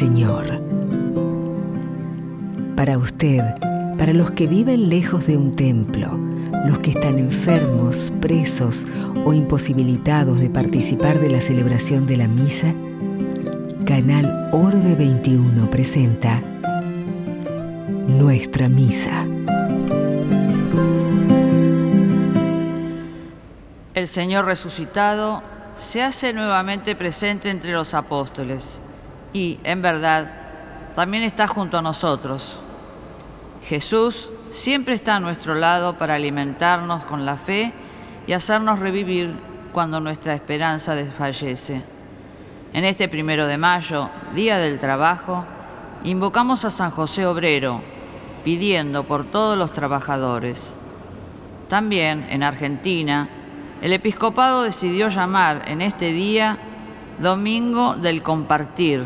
Señor. Para usted, para los que viven lejos de un templo, los que están enfermos, presos o imposibilitados de participar de la celebración de la misa, Canal Orbe 21 presenta Nuestra Misa. El Señor resucitado se hace nuevamente presente entre los apóstoles y, en verdad, también está junto a nosotros. Jesús siempre está a nuestro lado para alimentarnos con la fe y hacernos revivir cuando nuestra esperanza desfallece. En este primero de mayo, Día del Trabajo, invocamos a San José Obrero, pidiendo por todos los trabajadores. También en Argentina, el episcopado decidió llamar en este día Domingo del Compartir,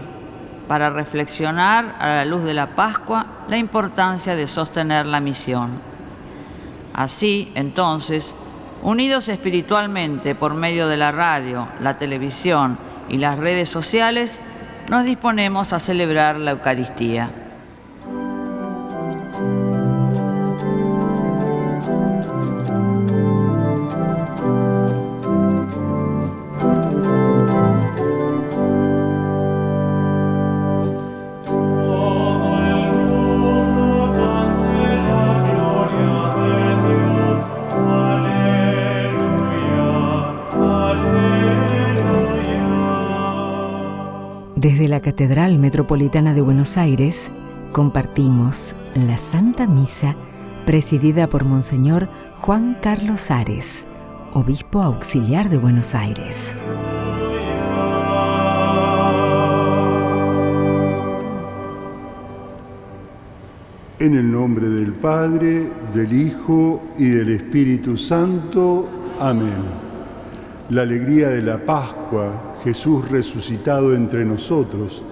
para reflexionar a la luz de la Pascua la importancia de sostener la misión. Así, entonces, unidos espiritualmente por medio de la radio, la televisión y las redes sociales, nos disponemos a celebrar la Eucaristía. La Catedral Metropolitana de Buenos Aires compartimos la Santa Misa presidida por Monseñor Juan Carlos Ares, Obispo Auxiliar de Buenos Aires. En el nombre del Padre, del Hijo y del Espíritu Santo. Amén. La alegría de la Pascua Jesús resucitado entre nosotros,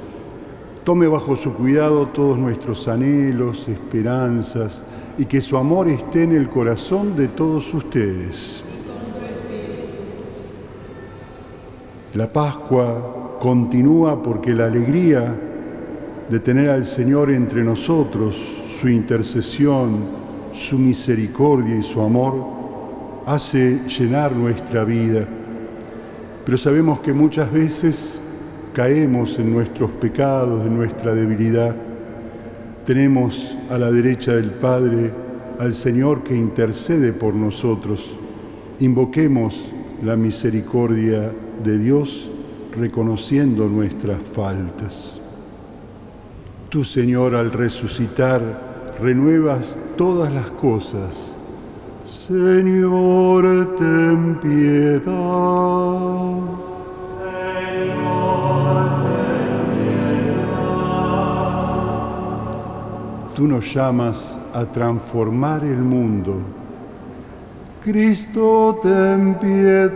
tome bajo su cuidado todos nuestros anhelos, esperanzas, y que su amor esté en el corazón de todos ustedes. La Pascua continúa porque la alegría de tener al Señor entre nosotros, su intercesión, su misericordia y su amor, hace llenar nuestra vida pero sabemos que muchas veces caemos en nuestros pecados, en nuestra debilidad. Tenemos a la derecha del Padre al Señor que intercede por nosotros. Invoquemos la misericordia de Dios reconociendo nuestras faltas. Tú, Señor, al resucitar, renuevas todas las cosas Señor, ten piedad. Señor, ten piedad. Tú nos llamas a transformar el mundo. Cristo, ten piedad.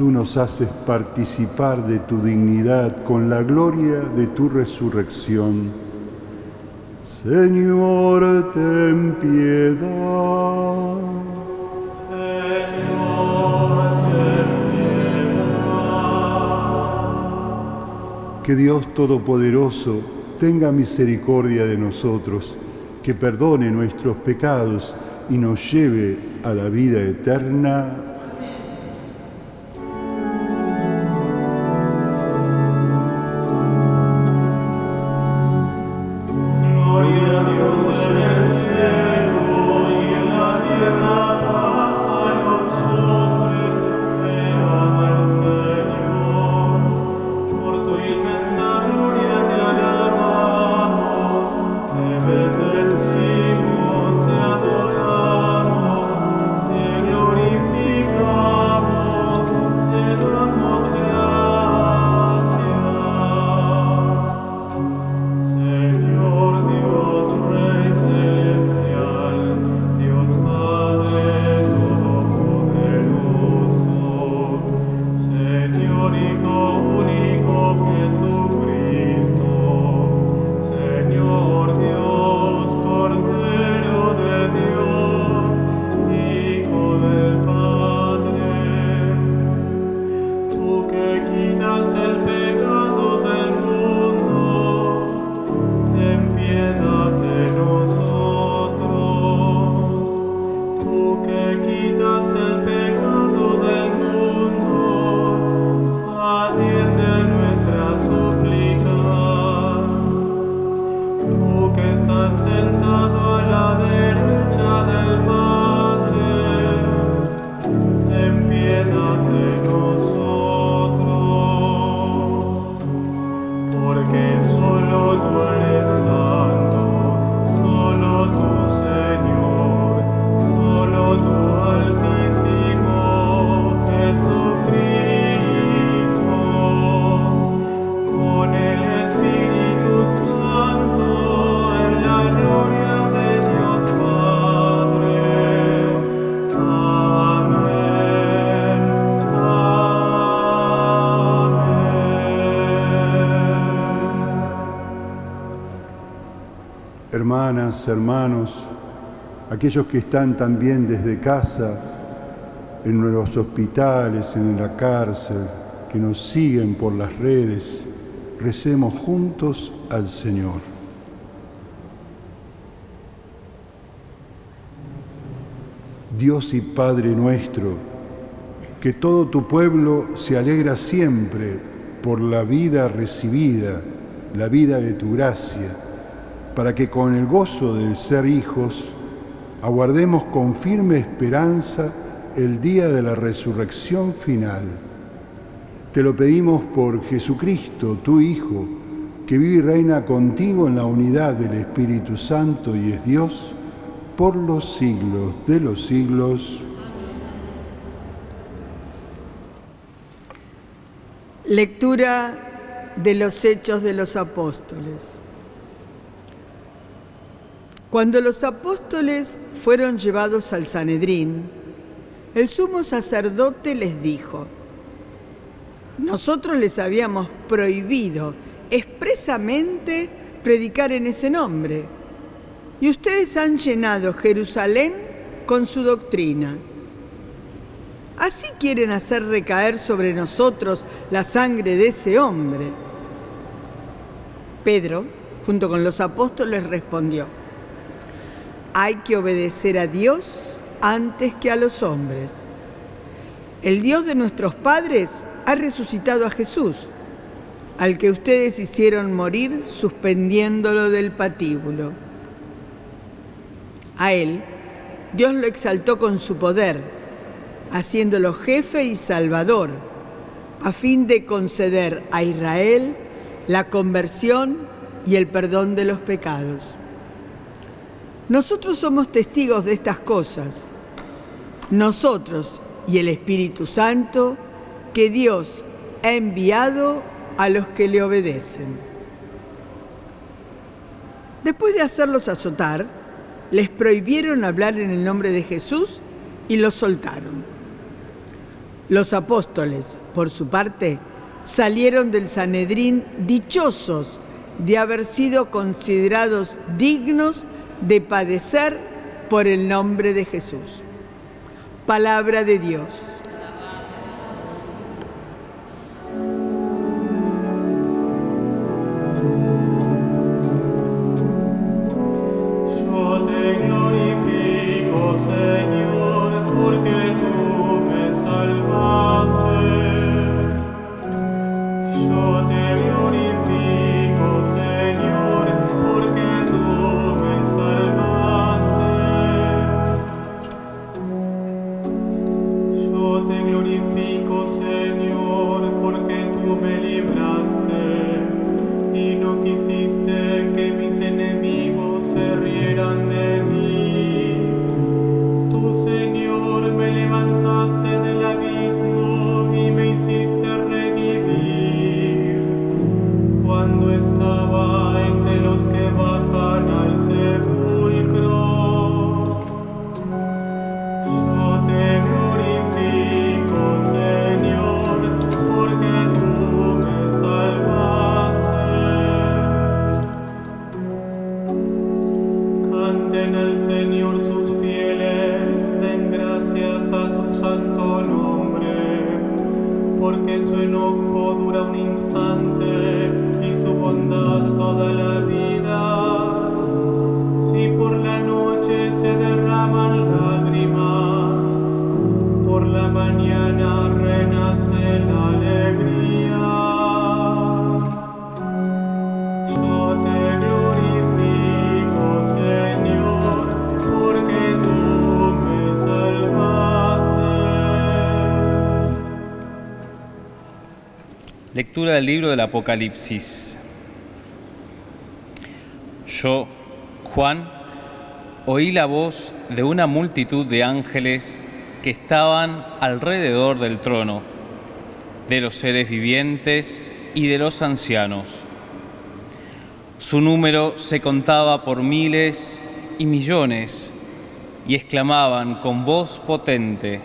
Tú nos haces participar de tu dignidad con la gloria de tu resurrección. Señor, ten piedad. Señor, ten piedad. Que Dios Todopoderoso tenga misericordia de nosotros, que perdone nuestros pecados y nos lleve a la vida eterna. Hermanos, aquellos que están también desde casa, en los hospitales, en la cárcel, que nos siguen por las redes, recemos juntos al Señor. Dios y Padre nuestro, que todo tu pueblo se alegra siempre por la vida recibida, la vida de tu gracia, para que con el gozo del ser hijos aguardemos con firme esperanza el día de la resurrección final. Te lo pedimos por Jesucristo, tu Hijo, que vive y reina contigo en la unidad del Espíritu Santo y es Dios por los siglos de los siglos. Lectura de los Hechos de los Apóstoles. Cuando los apóstoles fueron llevados al Sanedrín, el sumo sacerdote les dijo, nosotros les habíamos prohibido expresamente predicar en ese nombre, y ustedes han llenado Jerusalén con su doctrina. Así quieren hacer recaer sobre nosotros la sangre de ese hombre. Pedro, junto con los apóstoles, respondió, hay que obedecer a Dios antes que a los hombres. El Dios de nuestros padres ha resucitado a Jesús, al que ustedes hicieron morir suspendiéndolo del patíbulo. A él, Dios lo exaltó con su poder, haciéndolo jefe y salvador, a fin de conceder a Israel la conversión y el perdón de los pecados. Nosotros somos testigos de estas cosas. Nosotros y el Espíritu Santo que Dios ha enviado a los que le obedecen. Después de hacerlos azotar, les prohibieron hablar en el nombre de Jesús y los soltaron. Los apóstoles, por su parte, salieron del Sanedrín dichosos de haber sido considerados dignos de padecer por el nombre de Jesús. Palabra de Dios. Lectura del libro del Apocalipsis. Yo, Juan, oí la voz de una multitud de ángeles que estaban alrededor del trono, de los seres vivientes y de los ancianos. Su número se contaba por miles y millones y exclamaban con voz potente,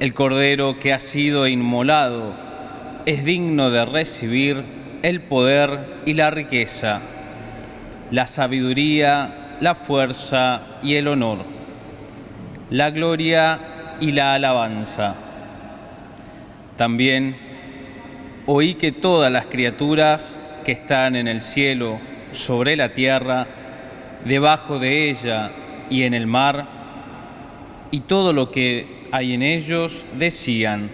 el Cordero que ha sido inmolado es digno de recibir el poder y la riqueza, la sabiduría, la fuerza y el honor, la gloria y la alabanza. También oí que todas las criaturas que están en el cielo, sobre la tierra, debajo de ella y en el mar, y todo lo que hay en ellos, decían,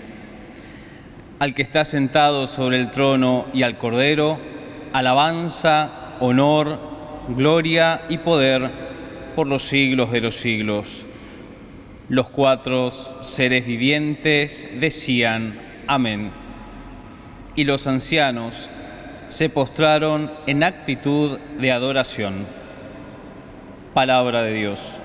al que está sentado sobre el trono y al Cordero, alabanza, honor, gloria y poder por los siglos de los siglos. Los cuatro seres vivientes decían, amén. Y los ancianos se postraron en actitud de adoración. Palabra de Dios.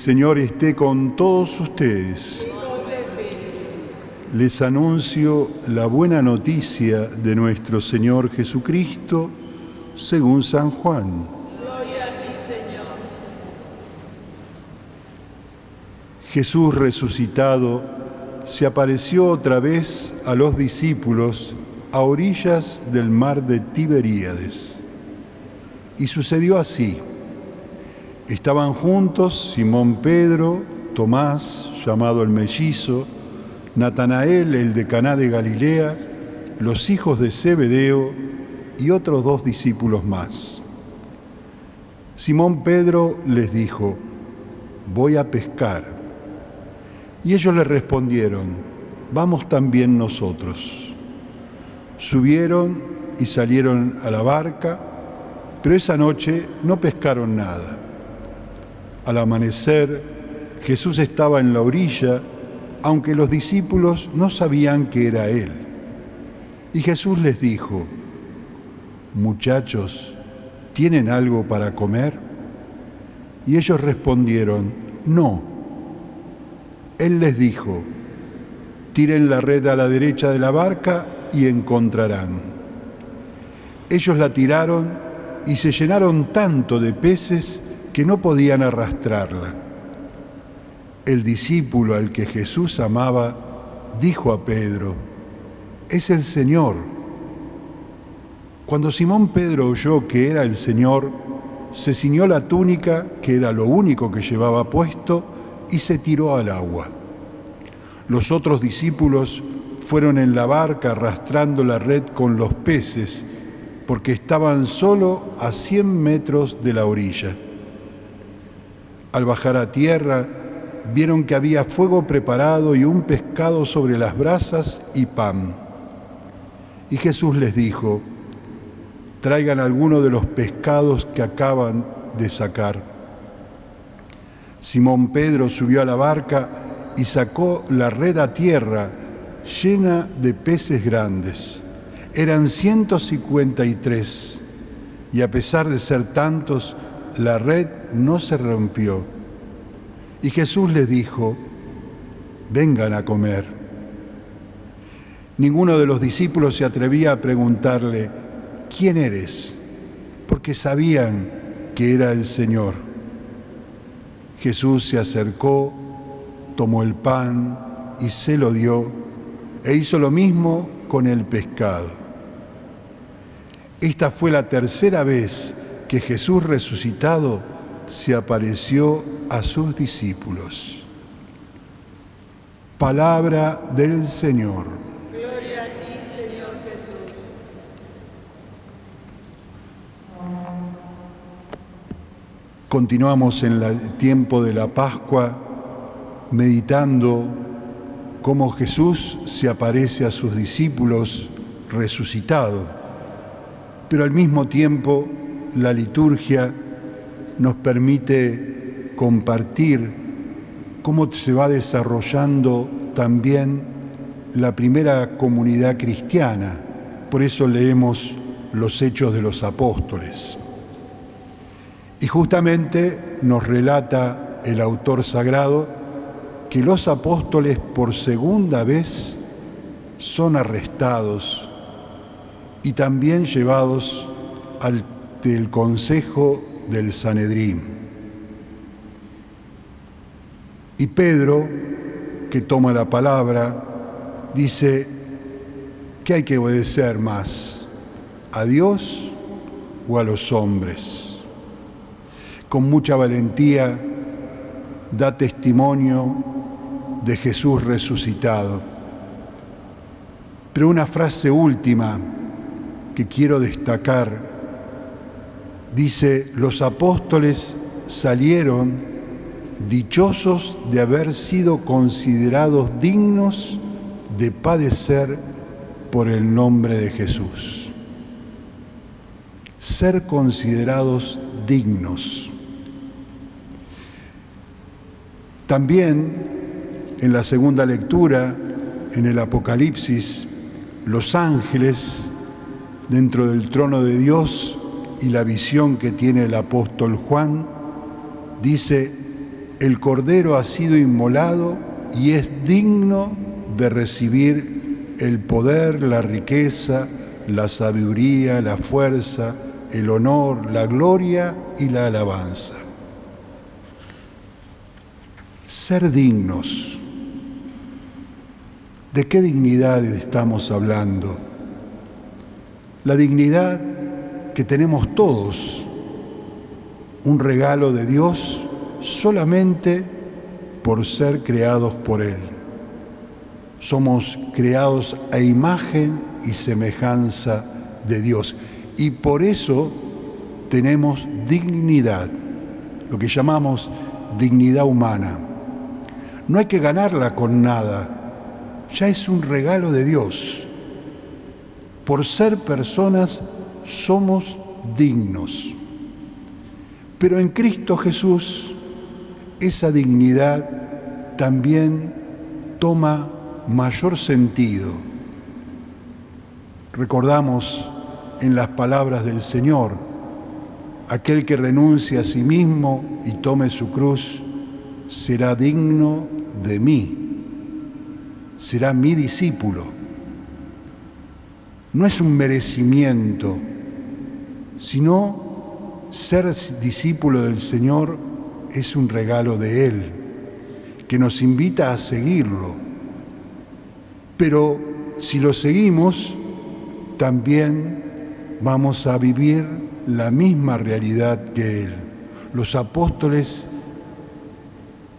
Señor esté con todos ustedes. Les anuncio la buena noticia de nuestro Señor Jesucristo según San Juan. Gloria a ti, Señor. Jesús resucitado se apareció otra vez a los discípulos a orillas del mar de Tiberíades. Y sucedió así. Estaban juntos Simón Pedro, Tomás, llamado el mellizo, Natanael, el de Caná de Galilea, los hijos de Zebedeo y otros dos discípulos más. Simón Pedro les dijo, voy a pescar. Y ellos le respondieron, vamos también nosotros. Subieron y salieron a la barca, pero esa noche no pescaron nada. Al amanecer, Jesús estaba en la orilla, aunque los discípulos no sabían que era Él. Y Jesús les dijo, muchachos, ¿tienen algo para comer? Y ellos respondieron, no. Él les dijo, tiren la red a la derecha de la barca y encontrarán. Ellos la tiraron y se llenaron tanto de peces que no podían arrastrarla. El discípulo al que Jesús amaba dijo a Pedro, es el Señor. Cuando Simón Pedro oyó que era el Señor, se ciñó la túnica, que era lo único que llevaba puesto, y se tiró al agua. Los otros discípulos fueron en la barca arrastrando la red con los peces, porque estaban solo a cien metros de la orilla. Al bajar a tierra, vieron que había fuego preparado y un pescado sobre las brasas y pan. Y Jesús les dijo, traigan alguno de los pescados que acaban de sacar. Simón Pedro subió a la barca y sacó la red a tierra llena de peces grandes. Eran 153 y a pesar de ser tantos, la red no se rompió. Y Jesús les dijo, vengan a comer. Ninguno de los discípulos se atrevía a preguntarle, ¿quién eres? Porque sabían que era el Señor. Jesús se acercó, tomó el pan y se lo dio, e hizo lo mismo con el pescado. Esta fue la tercera vez que Jesús resucitado se apareció a sus discípulos. Palabra del Señor. Gloria a ti, Señor Jesús. Continuamos en el tiempo de la Pascua meditando cómo Jesús se aparece a sus discípulos resucitado, pero al mismo tiempo la liturgia nos permite compartir cómo se va desarrollando también la primera comunidad cristiana. Por eso leemos los hechos de los apóstoles. Y justamente nos relata el autor sagrado que los apóstoles por segunda vez son arrestados y también llevados al del consejo del Sanedrín. Y Pedro, que toma la palabra, dice que hay que obedecer más, a Dios o a los hombres. Con mucha valentía da testimonio de Jesús resucitado. Pero una frase última que quiero destacar dice, los apóstoles salieron dichosos de haber sido considerados dignos de padecer por el nombre de Jesús. Ser considerados dignos. También en la segunda lectura, en el Apocalipsis, los ángeles dentro del trono de Dios y la visión que tiene el apóstol Juan, dice, el Cordero ha sido inmolado y es digno de recibir el poder, la riqueza, la sabiduría, la fuerza, el honor, la gloria y la alabanza. Ser dignos. ¿De qué dignidad estamos hablando? La dignidad que tenemos todos un regalo de Dios solamente por ser creados por Él. Somos creados a imagen y semejanza de Dios y por eso tenemos dignidad, lo que llamamos dignidad humana. No hay que ganarla con nada, ya es un regalo de Dios. Por ser personas somos dignos. Pero en Cristo Jesús esa dignidad también toma mayor sentido. Recordamos en las palabras del Señor, aquel que renuncie a sí mismo y tome su cruz, será digno de mí, será mi discípulo. No es un merecimiento, sino ser discípulo del Señor es un regalo de Él, que nos invita a seguirlo. Pero si lo seguimos, también vamos a vivir la misma realidad que Él. Los apóstoles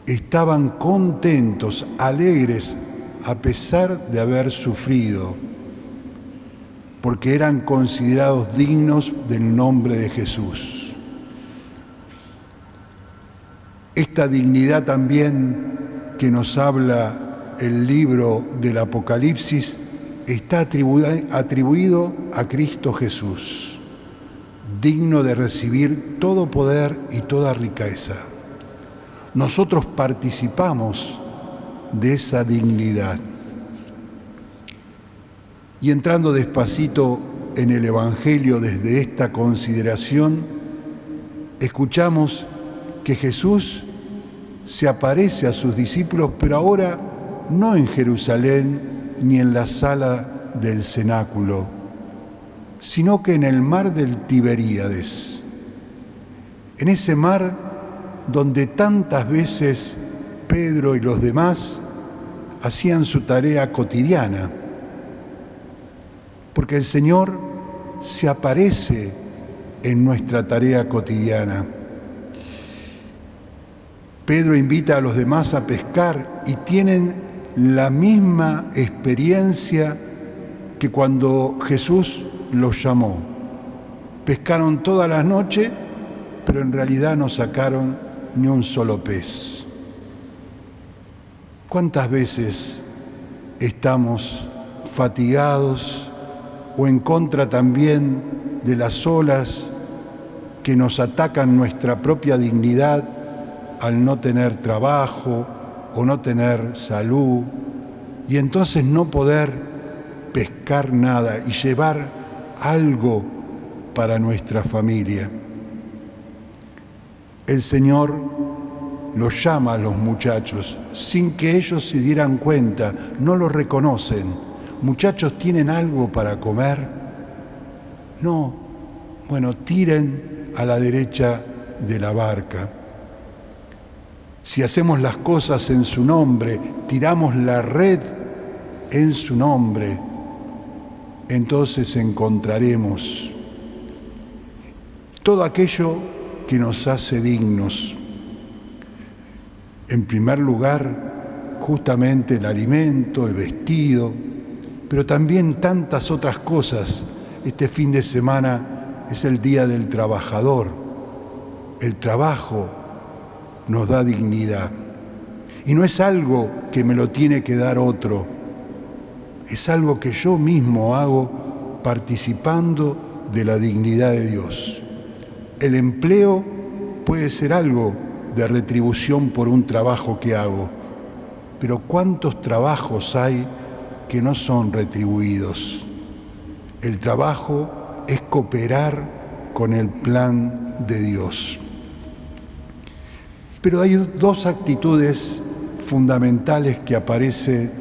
estaban contentos, alegres, a pesar de haber sufrido porque eran considerados dignos del nombre de Jesús. Esta dignidad también que nos habla el libro del Apocalipsis está atribuido a Cristo Jesús, digno de recibir todo poder y toda riqueza. Nosotros participamos de esa dignidad. Y entrando despacito en el Evangelio desde esta consideración, escuchamos que Jesús se aparece a sus discípulos, pero ahora no en Jerusalén ni en la sala del cenáculo, sino que en el mar del Tiberíades, en ese mar donde tantas veces Pedro y los demás hacían su tarea cotidiana porque el Señor se aparece en nuestra tarea cotidiana. Pedro invita a los demás a pescar y tienen la misma experiencia que cuando Jesús los llamó. Pescaron toda la noche, pero en realidad no sacaron ni un solo pez. ¿Cuántas veces estamos fatigados, o en contra también de las olas que nos atacan nuestra propia dignidad al no tener trabajo o no tener salud y entonces no poder pescar nada y llevar algo para nuestra familia. El Señor los llama a los muchachos sin que ellos se dieran cuenta, no lo reconocen. Muchachos, ¿tienen algo para comer? No. Bueno, tiren a la derecha de la barca. Si hacemos las cosas en su nombre, tiramos la red en su nombre, entonces encontraremos todo aquello que nos hace dignos. En primer lugar, justamente el alimento, el vestido, pero también tantas otras cosas. Este fin de semana es el Día del Trabajador. El trabajo nos da dignidad. Y no es algo que me lo tiene que dar otro, es algo que yo mismo hago participando de la dignidad de Dios. El empleo puede ser algo de retribución por un trabajo que hago, pero ¿cuántos trabajos hay que no son retribuidos? El trabajo es cooperar con el plan de Dios. Pero hay dos actitudes fundamentales que aparecen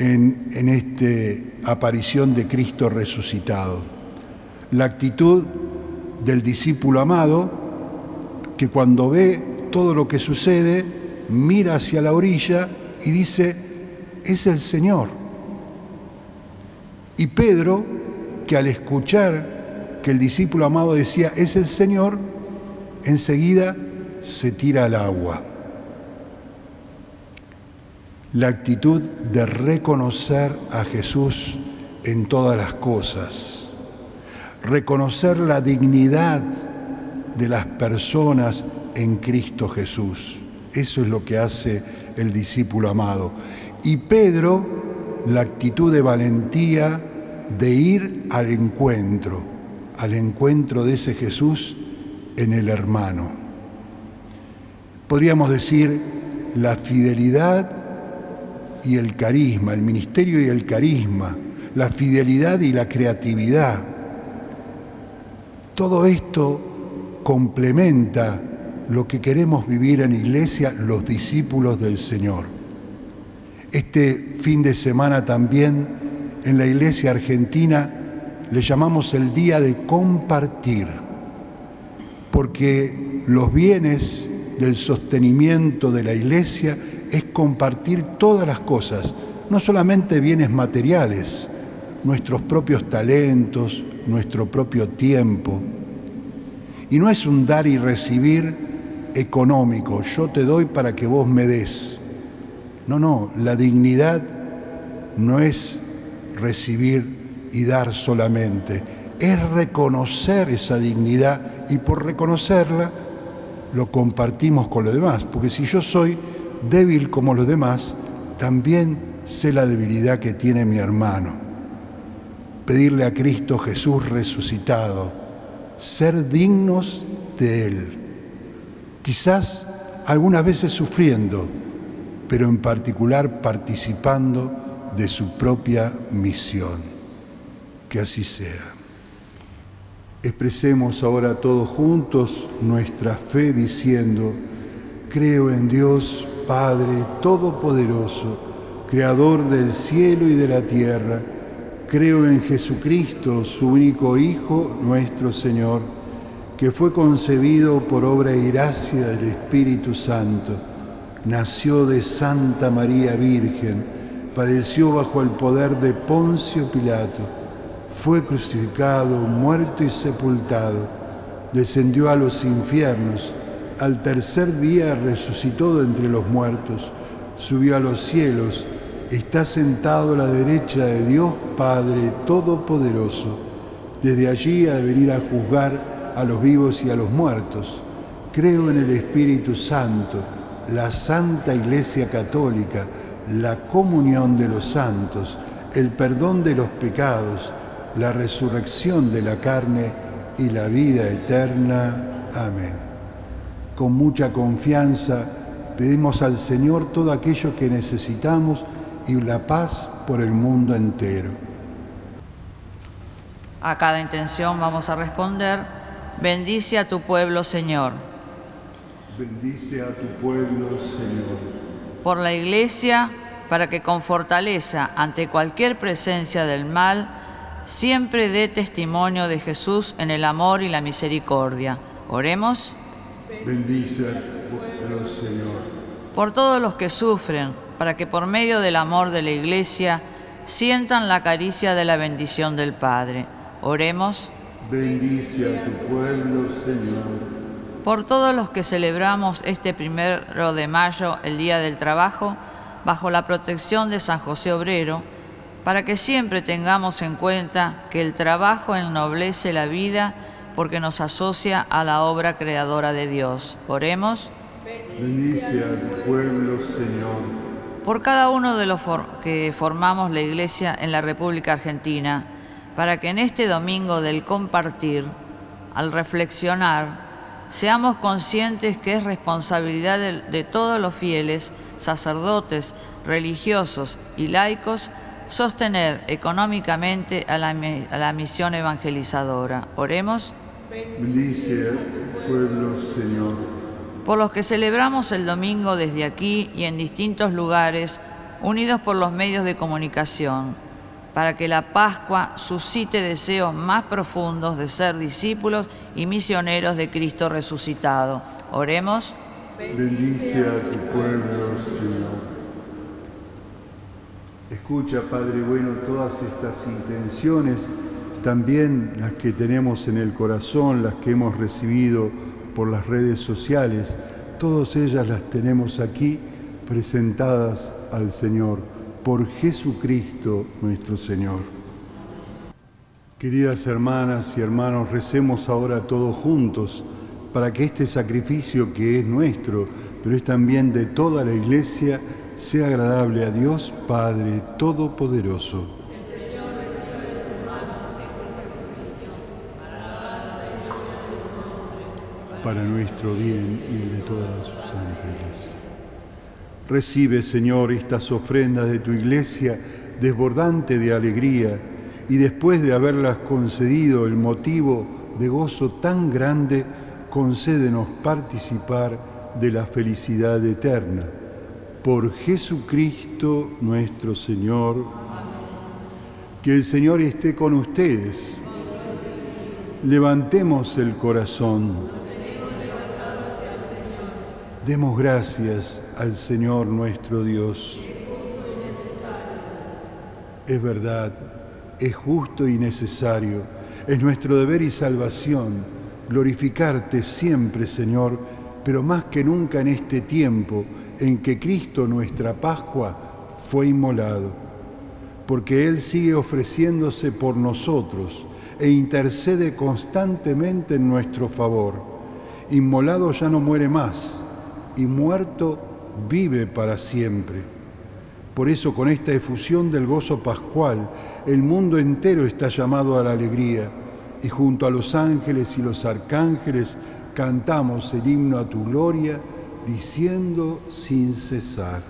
en, en esta aparición de Cristo resucitado. La actitud del discípulo amado, que cuando ve todo lo que sucede, mira hacia la orilla y dice, es el Señor. Y Pedro, que al escuchar que el discípulo amado decía, es el Señor, enseguida se tira al agua. La actitud de reconocer a Jesús en todas las cosas, reconocer la dignidad de las personas en Cristo Jesús. Eso es lo que hace el discípulo amado. Y Pedro, la actitud de valentía de ir al encuentro, al encuentro de ese Jesús en el hermano. Podríamos decir la fidelidad y el carisma, el ministerio y el carisma, la fidelidad y la creatividad. Todo esto complementa lo que queremos vivir en iglesia los discípulos del Señor. Este fin de semana también en la iglesia argentina le llamamos el día de compartir, porque los bienes del sostenimiento de la iglesia es compartir todas las cosas, no solamente bienes materiales, nuestros propios talentos, nuestro propio tiempo. Y no es un dar y recibir económico, yo te doy para que vos me des. No, no, la dignidad no es recibir y dar solamente, es reconocer esa dignidad y por reconocerla lo compartimos con los demás, porque si yo soy débil como los demás, también sé la debilidad que tiene mi hermano. Pedirle a Cristo Jesús resucitado, ser dignos de Él quizás algunas veces sufriendo, pero en particular participando de su propia misión. Que así sea. Expresemos ahora todos juntos nuestra fe diciendo, creo en Dios Padre Todopoderoso, Creador del cielo y de la tierra, creo en Jesucristo, su único Hijo, nuestro Señor que fue concebido por obra y gracia del Espíritu Santo, nació de Santa María Virgen, padeció bajo el poder de Poncio Pilato, fue crucificado, muerto y sepultado, descendió a los infiernos, al tercer día resucitó de entre los muertos, subió a los cielos, está sentado a la derecha de Dios Padre Todopoderoso. Desde allí ha de venir a juzgar a los vivos y a los muertos. Creo en el Espíritu Santo, la Santa Iglesia Católica, la comunión de los santos, el perdón de los pecados, la resurrección de la carne y la vida eterna. Amén. Con mucha confianza pedimos al Señor todo aquello que necesitamos y la paz por el mundo entero. A cada intención vamos a responder, bendice a tu pueblo, Señor. Bendice a tu pueblo, Señor. Por la Iglesia, para que con fortaleza ante cualquier presencia del mal, siempre dé testimonio de Jesús en el amor y la misericordia. Oremos. Bendice a tu pueblo, Señor. Por todos los que sufren, para que por medio del amor de la Iglesia sientan la caricia de la bendición del Padre. Oremos. Bendice a tu pueblo, Señor. Por todos los que celebramos este primero de mayo, el Día del Trabajo, bajo la protección de San José Obrero, para que siempre tengamos en cuenta que el trabajo ennoblece la vida porque nos asocia a la obra creadora de Dios. Oremos. Bendice a tu pueblo, Señor. Por cada uno de los que formamos la Iglesia en la República Argentina, para que en este domingo del compartir, al reflexionar, seamos conscientes que es responsabilidad de, todos los fieles, sacerdotes, religiosos y laicos sostener económicamente a la, a la misión evangelizadora. Oremos. Bendice al pueblo, Señor. Por los que celebramos el domingo desde aquí y en distintos lugares, unidos por los medios de comunicación, para que la Pascua suscite deseos más profundos de ser discípulos y misioneros de Cristo resucitado. Oremos. Bendice a tu pueblo, Señor. Escucha, Padre bueno, todas estas intenciones, también las que tenemos en el corazón, las que hemos recibido por las redes sociales, todas ellas las tenemos aquí presentadas al Señor, por Jesucristo nuestro Señor. Queridas hermanas y hermanos, recemos ahora todos juntos para que este sacrificio que es nuestro, pero es también de toda la Iglesia, sea agradable a Dios Padre Todopoderoso. para nuestro bien y el de todas sus ángeles. Recibe, Señor, estas ofrendas de tu iglesia desbordante de alegría y después de haberlas concedido el motivo de gozo tan grande, concédenos participar de la felicidad eterna. Por Jesucristo nuestro Señor. Que el Señor esté con ustedes. Levantemos el corazón. Demos gracias al Señor nuestro Dios. Es verdad, es justo y necesario, es nuestro deber y salvación glorificarte siempre, Señor, pero más que nunca en este tiempo en que Cristo, nuestra Pascua, fue inmolado, porque Él sigue ofreciéndose por nosotros e intercede constantemente en nuestro favor. Inmolado ya no muere más y muerto vive para siempre. Por eso con esta efusión del gozo pascual, el mundo entero está llamado a la alegría y junto a los ángeles y los arcángeles cantamos el himno a tu gloria diciendo sin cesar.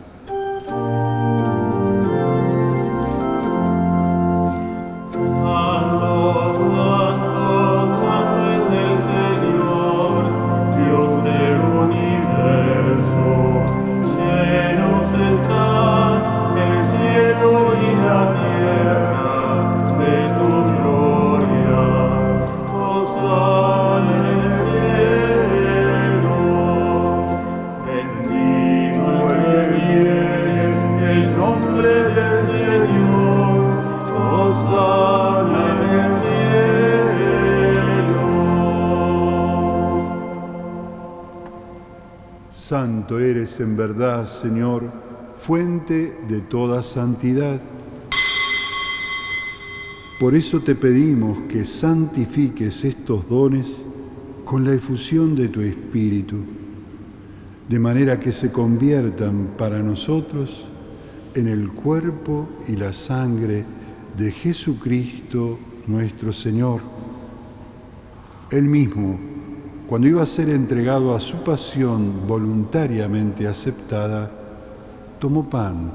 Santo eres en verdad, Señor, fuente de toda santidad. Por eso te pedimos que santifiques estos dones con la efusión de tu Espíritu, de manera que se conviertan para nosotros en el cuerpo y la sangre de Jesucristo nuestro Señor. Él mismo, cuando iba a ser entregado a su pasión voluntariamente aceptada, tomó pan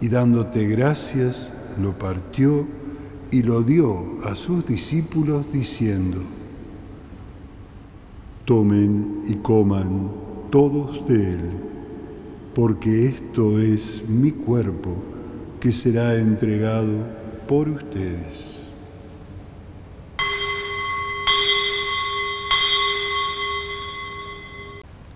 y dándote gracias, lo partió y lo dio a sus discípulos diciendo, tomen y coman todos de él, porque esto es mi cuerpo que será entregado por ustedes.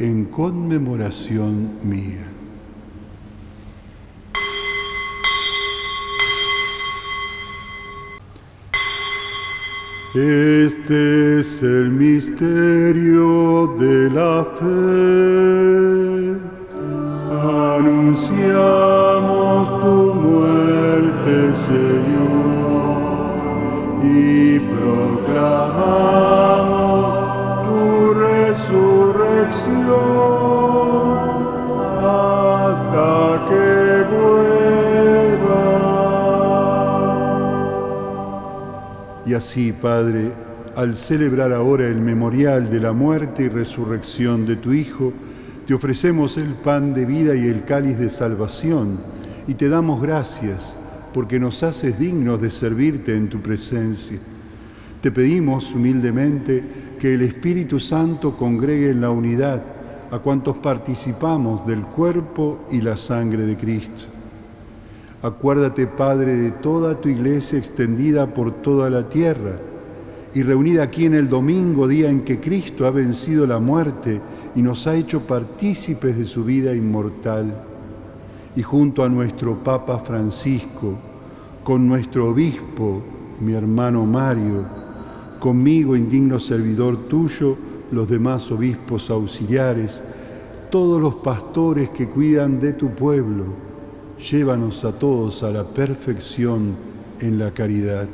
en conmemoración mía. Este es el misterio de la fe. Anunciamos tu muerte, Señor, y proclamamos hasta que Y así, Padre, al celebrar ahora el memorial de la muerte y resurrección de tu Hijo, te ofrecemos el pan de vida y el cáliz de salvación, y te damos gracias porque nos haces dignos de servirte en tu presencia. Te pedimos humildemente que el Espíritu Santo congregue en la unidad a cuantos participamos del cuerpo y la sangre de Cristo Acuérdate, Padre, de toda tu iglesia extendida por toda la tierra y reunida aquí en el domingo, día en que Cristo ha vencido la muerte y nos ha hecho partícipes de su vida inmortal. Y junto a nuestro Papa Francisco, con nuestro obispo, mi hermano Mario, conmigo, indigno servidor tuyo, los demás obispos auxiliares, todos los pastores que cuidan de tu pueblo, llévanos a todos a la perfección en la caridad.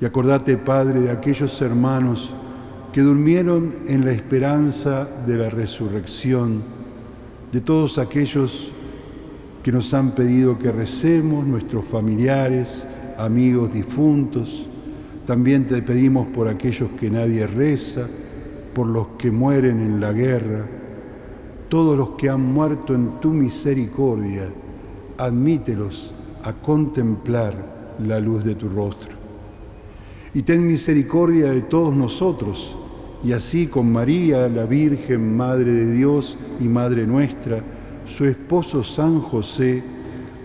Y acordate, Padre, de aquellos hermanos que durmieron en la esperanza de la resurrección, de todos aquellos que nos han pedido que recemos, nuestros familiares, amigos difuntos. También te pedimos por aquellos que nadie reza, por los que mueren en la guerra, todos los que han muerto en tu misericordia, admítelos a contemplar la luz de tu rostro. Y ten misericordia de todos nosotros, y así con María, la Virgen, Madre de Dios y Madre nuestra, su esposo San José,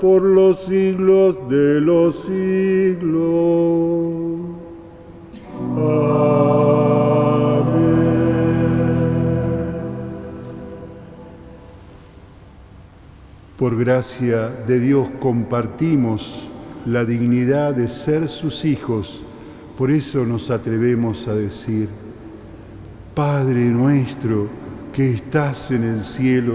por los siglos de los siglos. Por gracia de Dios compartimos la dignidad de ser sus hijos, por eso nos atrevemos a decir, Padre nuestro que estás en el cielo,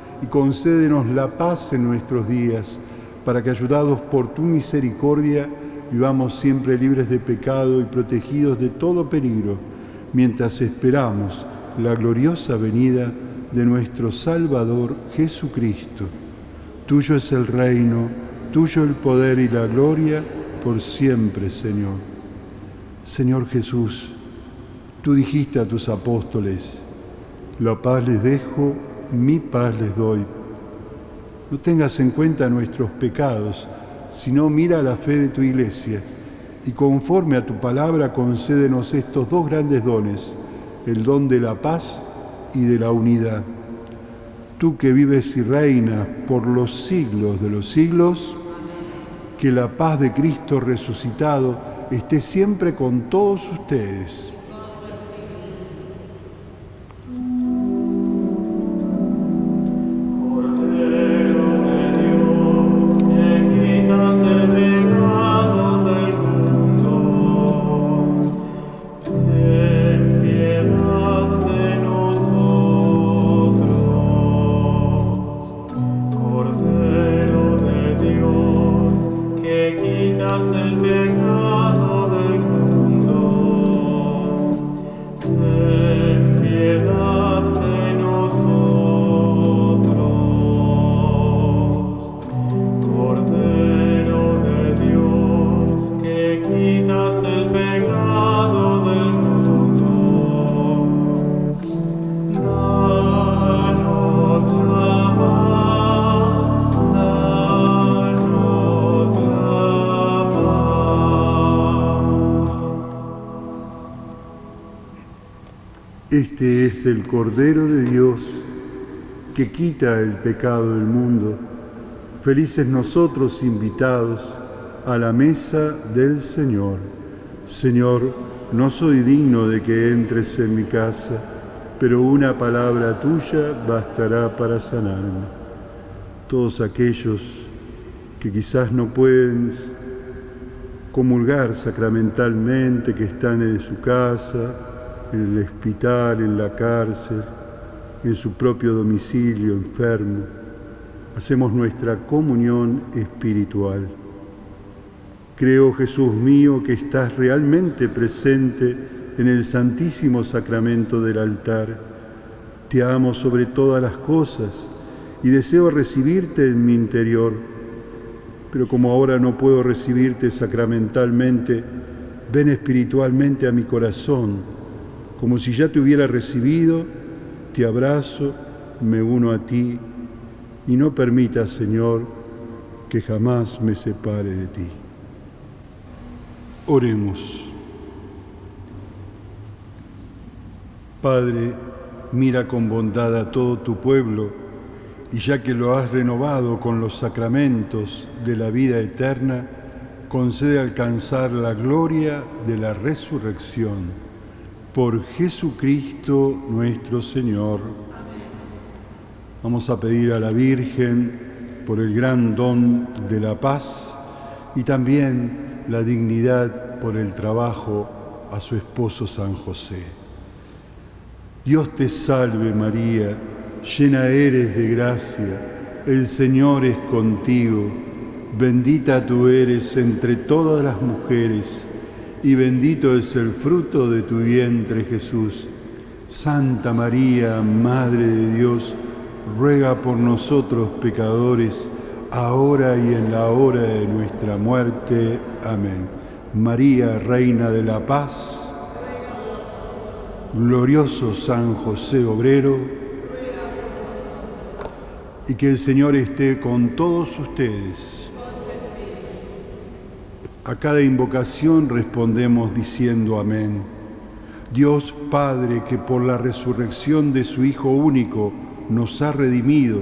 y concédenos la paz en nuestros días, para que, ayudados por tu misericordia, vivamos siempre libres de pecado y protegidos de todo peligro, mientras esperamos la gloriosa venida de nuestro Salvador Jesucristo. Tuyo es el reino, tuyo el poder y la gloria por siempre, Señor. Señor Jesús, tú dijiste a tus apóstoles, la paz les dejo, mi paz les doy. No tengas en cuenta nuestros pecados, sino mira la fe de tu iglesia y conforme a tu palabra concédenos estos dos grandes dones, el don de la paz y de la unidad. Tú que vives y reinas por los siglos de los siglos, que la paz de Cristo resucitado esté siempre con todos ustedes. El Cordero de Dios que quita el pecado del mundo. Felices nosotros invitados a la mesa del Señor. Señor, no soy digno de que entres en mi casa, pero una palabra tuya bastará para sanarme. Todos aquellos que quizás no pueden comulgar sacramentalmente, que están en su casa, en el hospital, en la cárcel, en su propio domicilio, enfermo. Hacemos nuestra comunión espiritual. Creo, Jesús mío, que estás realmente presente en el santísimo sacramento del altar. Te amo sobre todas las cosas y deseo recibirte en mi interior. Pero como ahora no puedo recibirte sacramentalmente, ven espiritualmente a mi corazón como si ya te hubiera recibido, te abrazo, me uno a ti y no permitas, Señor, que jamás me separe de ti. Oremos. Padre, mira con bondad a todo tu pueblo y ya que lo has renovado con los sacramentos de la vida eterna, concede alcanzar la gloria de la resurrección por Jesucristo nuestro Señor. Vamos a pedir a la Virgen por el gran don de la paz y también la dignidad por el trabajo a su esposo San José. Dios te salve María, llena eres de gracia, el Señor es contigo, bendita tú eres entre todas las mujeres y bendito es el fruto de tu vientre Jesús. Santa María, Madre de Dios, ruega por nosotros pecadores, ahora y en la hora de nuestra muerte. Amén. María, Reina de la Paz, glorioso San José Obrero, y que el Señor esté con todos ustedes a cada invocación respondemos diciendo amén. Dios Padre que por la resurrección de su Hijo único nos ha redimido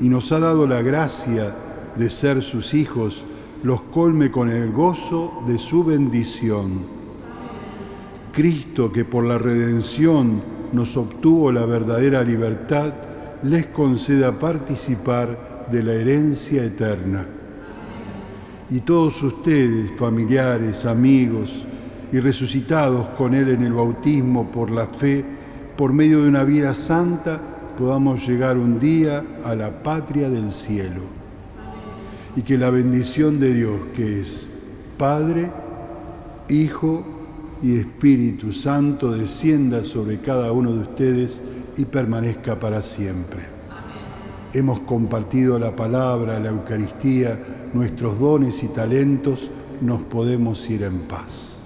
y nos ha dado la gracia de ser sus hijos, los colme con el gozo de su bendición. Cristo que por la redención nos obtuvo la verdadera libertad, les conceda participar de la herencia eterna y todos ustedes, familiares, amigos y resucitados con Él en el bautismo por la fe, por medio de una vida santa, podamos llegar un día a la patria del cielo. Y que la bendición de Dios, que es Padre, Hijo y Espíritu Santo, descienda sobre cada uno de ustedes y permanezca para siempre. Hemos compartido la palabra, la Eucaristía, nuestros dones y talentos, nos podemos ir en paz.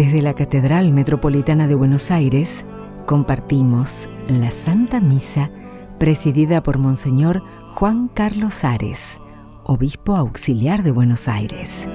Desde la Catedral Metropolitana de Buenos Aires compartimos la Santa Misa presidida por Monseñor Juan Carlos Ares, Obispo Auxiliar de Buenos Aires.